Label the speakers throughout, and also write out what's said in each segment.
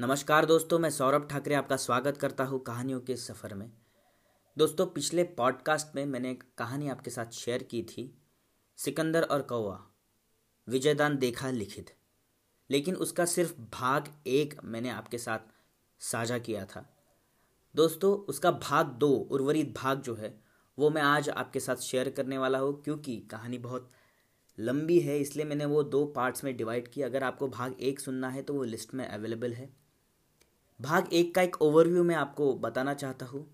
Speaker 1: नमस्कार दोस्तों, मैं सौरभ ठाकरे आपका स्वागत करता हूँ कहानियों के सफ़र में। दोस्तों, पिछले पॉडकास्ट में मैंने एक कहानी आपके साथ शेयर की थी, सिकंदर और कौवा, विजयदान देखा लिखित। लेकिन उसका सिर्फ़ भाग एक मैंने आपके साथ साझा किया था। दोस्तों, उसका भाग दो, उर्वरित भाग जो है, वो मैं आज आपके साथ शेयर करने वाला हूँ, क्योंकि कहानी बहुत लंबी है, इसलिए मैंने वो दो पार्ट्स में डिवाइड किया। अगर आपको भाग एक सुनना है तो वो लिस्ट में अवेलेबल है। भाग एक का एक ओवरव्यू मैं आपको बताना चाहता हूँ।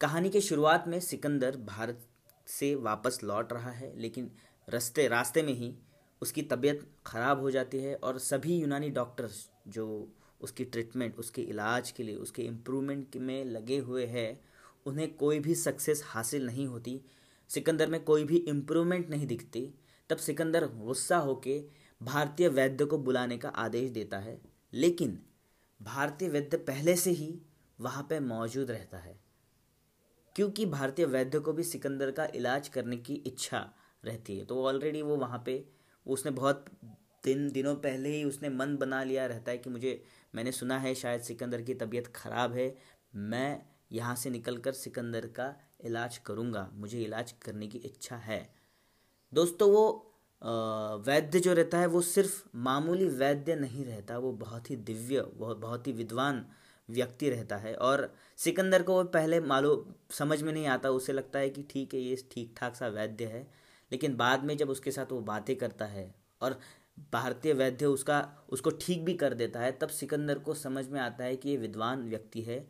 Speaker 1: कहानी के शुरुआत में सिकंदर भारत से वापस लौट रहा है, लेकिन रास्ते रास्ते में ही उसकी तबीयत ख़राब हो जाती है और सभी यूनानी डॉक्टर्स जो उसकी ट्रीटमेंट, उसके इलाज के लिए, उसके इम्प्रूवमेंट में लगे हुए हैं, उन्हें कोई भी सक्सेस हासिल नहीं होती। सिकंदर में कोई भी इम्प्रूवमेंट नहीं दिखती। तब सिकंदर गुस्सा होके भारतीय वैद्य को बुलाने का आदेश देता है। लेकिन भारतीय वैद्य पहले से ही वहाँ पे मौजूद रहता है। क्योंकि भारतीय वैद्य को भी सिकंदर का इलाज करने की इच्छा रहती है। तो ऑलरेडी वो वहाँ पे, उसने बहुत दिन, दिनों पहले ही उसने मन बना लिया रहता है कि मुझे, मैंने सुना है शायद सिकंदर की तबीयत ख़राब है। मैं यहाँ से निकलकर सिकंदर का इलाज करूँगा। मुझे इलाज करने की इच्छा है। दोस्तों, वो वैद्य जो रहता है, वो सिर्फ़ मामूली वैद्य नहीं रहता, वो बहुत ही दिव्य, बहुत बहुत ही विद्वान व्यक्ति रहता है। और सिकंदर को वो पहले मालूम समझ में नहीं आता, उसे लगता है कि ठीक है, ये ठीक ठाक सा वैद्य है, लेकिन बाद में जब उसके साथ वो बातें करता है और भारतीय वैद्य उसका, उसको ठीक भी कर देता है, तब सिकंदर को समझ में आता है कि ये विद्वान व्यक्ति है,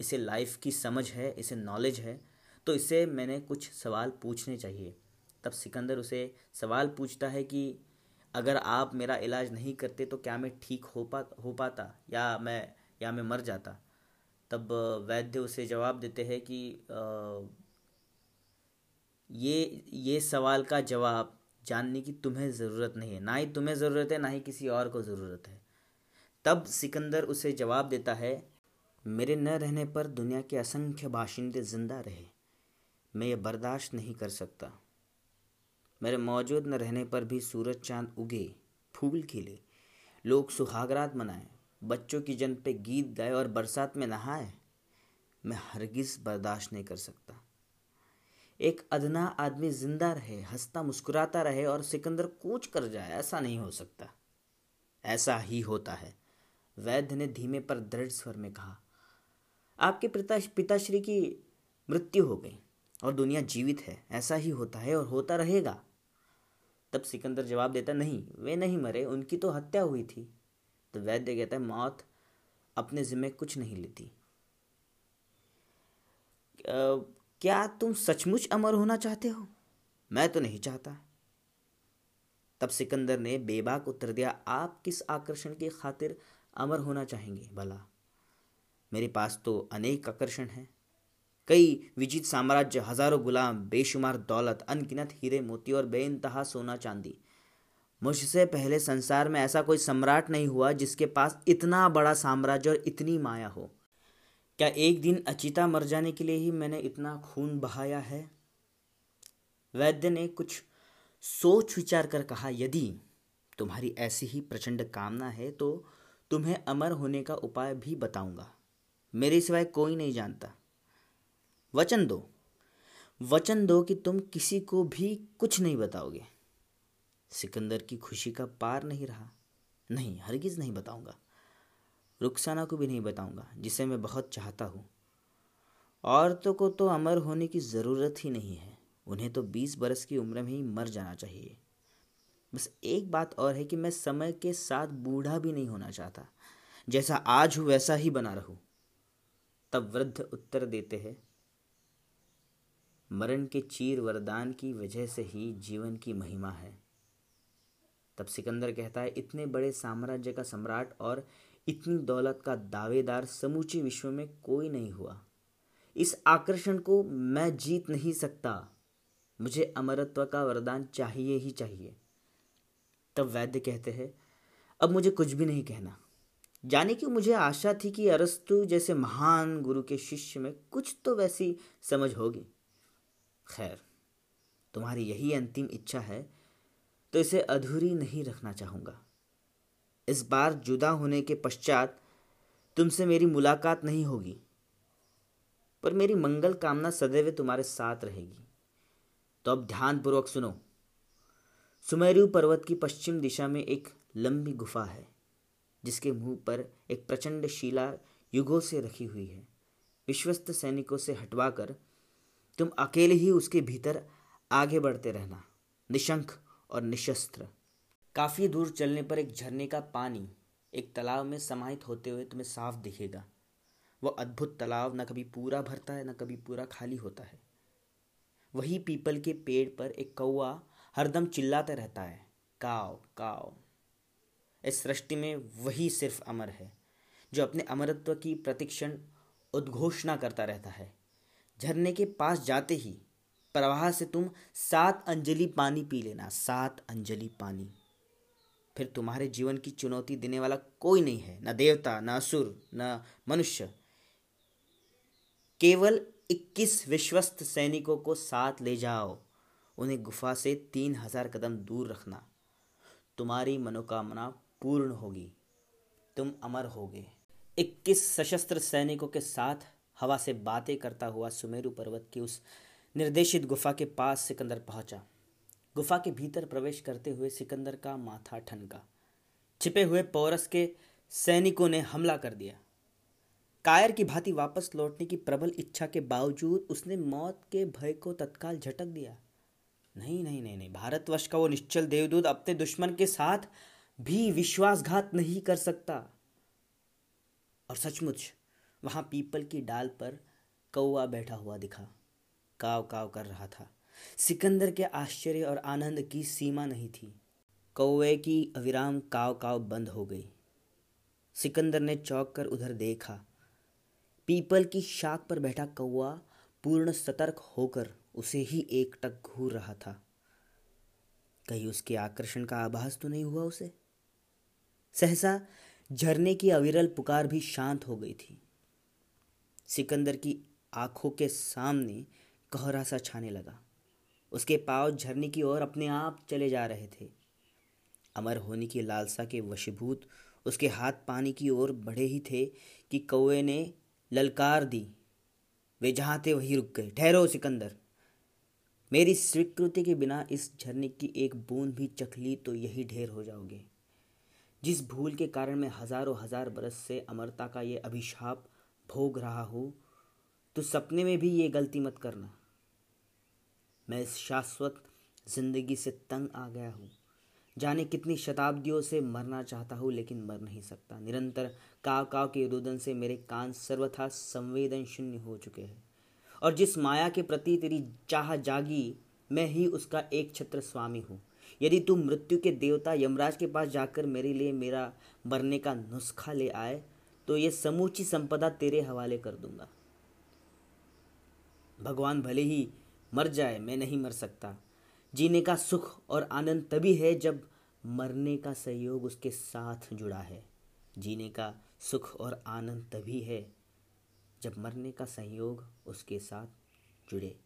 Speaker 1: इसे लाइफ की समझ है, इसे नॉलेज है तो इसे मैंने कुछ सवाल पूछने चाहिए। तब सिकंदर उसे सवाल पूछता है कि, अगर आप मेरा इलाज नहीं करते तो क्या मैं ठीक हो पा, हो पाता? या मैं या मैं मर जाता? तब वैद्य उसे जवाब देते हैं कि ये ये सवाल का जवाब जानने की तुम्हें ज़रूरत नहीं है। ना ही तुम्हें ज़रूरत है, ना ही किसी और को ज़रूरत है। तब सिकंदर उसे जवाब देता है, मेरे न रहने पर दुनिया के असंख्य बाशिंदे ज़िंदा रहे। मैं ये बर्दाश्त नहीं कर सकता। मेरे मौजूद न रहने पर भी सूरज चाँद उगे, फूल खिले। लोग सुहागरात मनाए, बच्चों की जन्म पे गीत गाए और बरसात में नहाए। मैं हरगिज बर्दाश्त नहीं कर सकता। एक अदना आदमी ज़िंदा रहे, हंसता मुस्कुराता रहे और सिकंदर कूच कर जाए, ऐसा नहीं हो सकता। ऐसा ही होता है, वैद्य ने धीमे पर दृढ़ स्वर में कहा। आपके पिता, पिताश्री की मृत्यु हो गई और दुनिया जीवित है, ऐसा ही होता है और होता रहेगा। तब सिकंदर जवाब देता, नहीं, वे नहीं मरे, उनकी तो हत्या हुई थी। तो वैद्य कहता है मौत अपने जिम्मे कुछ नहीं लेती। क्या तुम सचमुच अमर होना चाहते हो? मैं तो नहीं चाहता। तब सिकंदर ने बेबाक उत्तर दिया, आप किस आकर्षण की खातिर अमर होना चाहेंगे, भला? मेरे पास तो अनेक आकर्षण हैं। कई विजित साम्राज्य, हज़ारों गुलाम, बेशुमार दौलत, अनगिनत हीरे, मोती और बेइंतहा सोना चांदी। मुझसे पहले संसार में ऐसा कोई सम्राट नहीं हुआ जिसके पास इतना बड़ा साम्राज्य और इतनी माया हो। क्या एक दिन अचिता मर जाने के लिए ही मैंने इतना खून बहाया है? वैद्य ने कुछ सोच विचार कर कहा, यदि तुम्हारी ऐसी ही प्रचंड कामना है तो तुम्हें अमर होने का उपाय भी बताऊँगा। मेरे सिवाय कोई नहीं जानता। वचन दो। वचन दो कि तुम किसी को भी कुछ नहीं बताओगे। सिकंदर की खुशी का पार नहीं रहा। नहीं, हरगिज नहीं बताऊँगा। रुखसाना को भी नहीं बताऊँगा, जिसे मैं बहुत चाहता हूँ। औरतों को तो अमर होने की ज़रूरत ही नहीं है। उन्हें तो बीस बरस की उम्र में ही मर जाना चाहिए। बस एक बात और है कि मैं समय के साथ बूढ़ा भी नहीं होना चाहता। जैसा आज हूँ, वैसा ही बना रहूँ। तब वृद्ध उत्तर देते हैं मरण के चीर वरदान की वजह से ही जीवन की महिमा है। तब सिकंदर कहता है, इतने बड़े साम्राज्य का सम्राट और इतनी दौलत का दावेदार समूचे विश्व में कोई नहीं हुआ। इस आकर्षण को मैं जीत नहीं सकता। मुझे अमरत्व का वरदान चाहिए ही चाहिए। तब वैद्य कहते हैं, अब मुझे कुछ भी नहीं कहना। जाने की मुझे आशा थी कि अरस्तु जैसे महान गुरु के शिष्य में कुछ तो वैसी समझ होगी। खैर, तुम्हारी यही अंतिम इच्छा है तो इसे अधूरी नहीं रखना चाहूँगा। इस बार जुदा होने के पश्चात तुमसे मेरी मुलाकात नहीं होगी, पर मेरी मंगल कामना सदैव तुम्हारे साथ रहेगी। तो अब ध्यानपूर्वक सुनो, सुमेरु पर्वत की पश्चिम दिशा में एक लंबी गुफा है, जिसके मुँह पर एक प्रचंड शिला युगों से रखी हुई है। विश्वस्त सैनिकों से हटवाकर तुम अकेले ही उसके भीतर आगे बढ़ते रहना। निशंक और निशस्त्र। काफ़ी दूर चलने पर एक झरने का पानी एक तालाब में समाहित होते हुए तुम्हें साफ़ दिखेगा। वह अद्भुत तालाब न कभी पूरा भरता है, न कभी पूरा खाली होता है। वही पीपल के पेड़ पर एक कौआ हरदम चिल्लाते रहता है काव काव इस सृष्टि में वही सिर्फ़ अमर है, जो अपने अमरत्व की प्रतिक्षण उद्घोषणा करता रहता है। झरने के पास जाते ही प्रवाह से तुम सात अंजलि पानी पी लेना, सात अंजलि पानी। फिर तुम्हारे जीवन की चुनौती देने वाला कोई नहीं है, न देवता, न असुर, न मनुष्य। केवल 21 विश्वस्त सैनिकों को साथ ले जाओ, उन्हें गुफा से तीन हज़ार कदम दूर रखना। तुम्हारी मनोकामना पूर्ण होगी, तुम अमर होगे। 21 सशस्त्र सैनिकों के साथ हवा से बातें करता हुआ सुमेरु पर्वत की उस निर्देशित गुफा के पास सिकंदर पहुँचा। गुफा के भीतर प्रवेश करते हुए सिकंदर का माथा ठनका। छिपे हुए पौरस के सैनिकों ने हमला कर दिया। कायर की भांति वापस लौटने की प्रबल इच्छा के बावजूद उसने मौत के भय को तत्काल झटक दिया। नहीं नहीं नहीं नहीं, भारतवर्ष का वो निश्चल देवदूत अपने दुश्मन के साथ भी विश्वासघात नहीं कर सकता। और सचमुच वहाँ पीपल की डाल पर कौआ बैठा हुआ दिखा। काव काव कर रहा था। सिकंदर के आश्चर्य और आनंद की सीमा नहीं थी। कौवे की अविराम काव काव बंद हो गई। सिकंदर ने चौंक कर उधर देखा। पीपल की शाख पर बैठा कौआ पूर्ण सतर्क होकर उसे ही एक टक घूर रहा था। कहीं उसके आकर्षण का आभास तो नहीं हुआ उसे? सहसा झरने की अविरल पुकार भी शांत हो गई थी। सिकंदर की आँखों के सामने कोहरा सा छाने लगा। उसके पाँव झरने की ओर अपने आप चले जा रहे थे। अमर होने की लालसा के वशीभूत उसके हाथ पानी की ओर बढ़े ही थे कि कौए ने ललकार दी। वे जहाँ थे वहीं रुक गए। ठहरो सिकंदर। मेरी स्वीकृति के बिना इस झरने की एक बूंद भी चख ली तो यही ढेर हो जाओगे। जिस भूल के कारण मैं हज़ारों हज़ार बरस से अमरता का ये अभिशाप भोग रहा हूँ तो सपने में भी ये गलती मत करना। मैं इस शाश्वत ज़िंदगी से तंग आ गया हूँ। जाने कितनी शताब्दियों से मरना चाहता हूँ, लेकिन मर नहीं सकता। निरंतर काव काव के रुदन से मेरे कान सर्वथा संवेदन शून्य हो चुके हैं। और जिस माया के प्रति तेरी चाह जागी, मैं ही उसका एक छत्र स्वामी हूँ। यदि तू मृत्यु के देवता यमराज के पास जाकर मेरे लिए मेरा मरने का नुस्खा ले आए तो ये समूची संपदा तेरे हवाले कर दूँगा। भगवान भले ही मर जाए, मैं नहीं मर सकता। जीने का सुख और आनंद तभी है जब मरने का सहयोग उसके साथ जुड़ा है। जीने का सुख और आनंद तभी है जब मरने का संयोग उसके साथ जुड़े।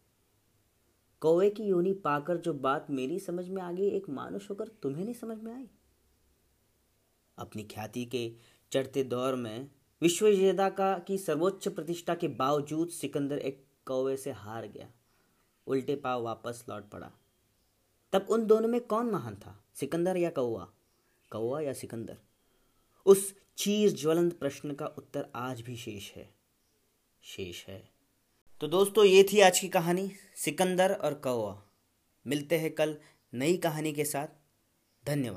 Speaker 1: कौवे की योनी पाकर जो बात मेरी समझ में आ गई, एक मानुष होकर तुम्हें नहीं समझ में आई? अपनी ख्याति के चढ़ते दौर में विश्व का की सर्वोच्च प्रतिष्ठा के बावजूद सिकंदर एक कौवे से हार गया। उल्टे पाव वापस लौट पड़ा। तब उन दोनों में कौन महान था? सिकंदर या कौआ कौआ या सिकंदर? उस चीर ज्वलंत प्रश्न का उत्तर आज भी शेष है। शेष है। तो दोस्तों, ये थी आज की कहानी, सिकंदर और कौआ मिलते हैं कल नई कहानी के साथ। धन्यवाद।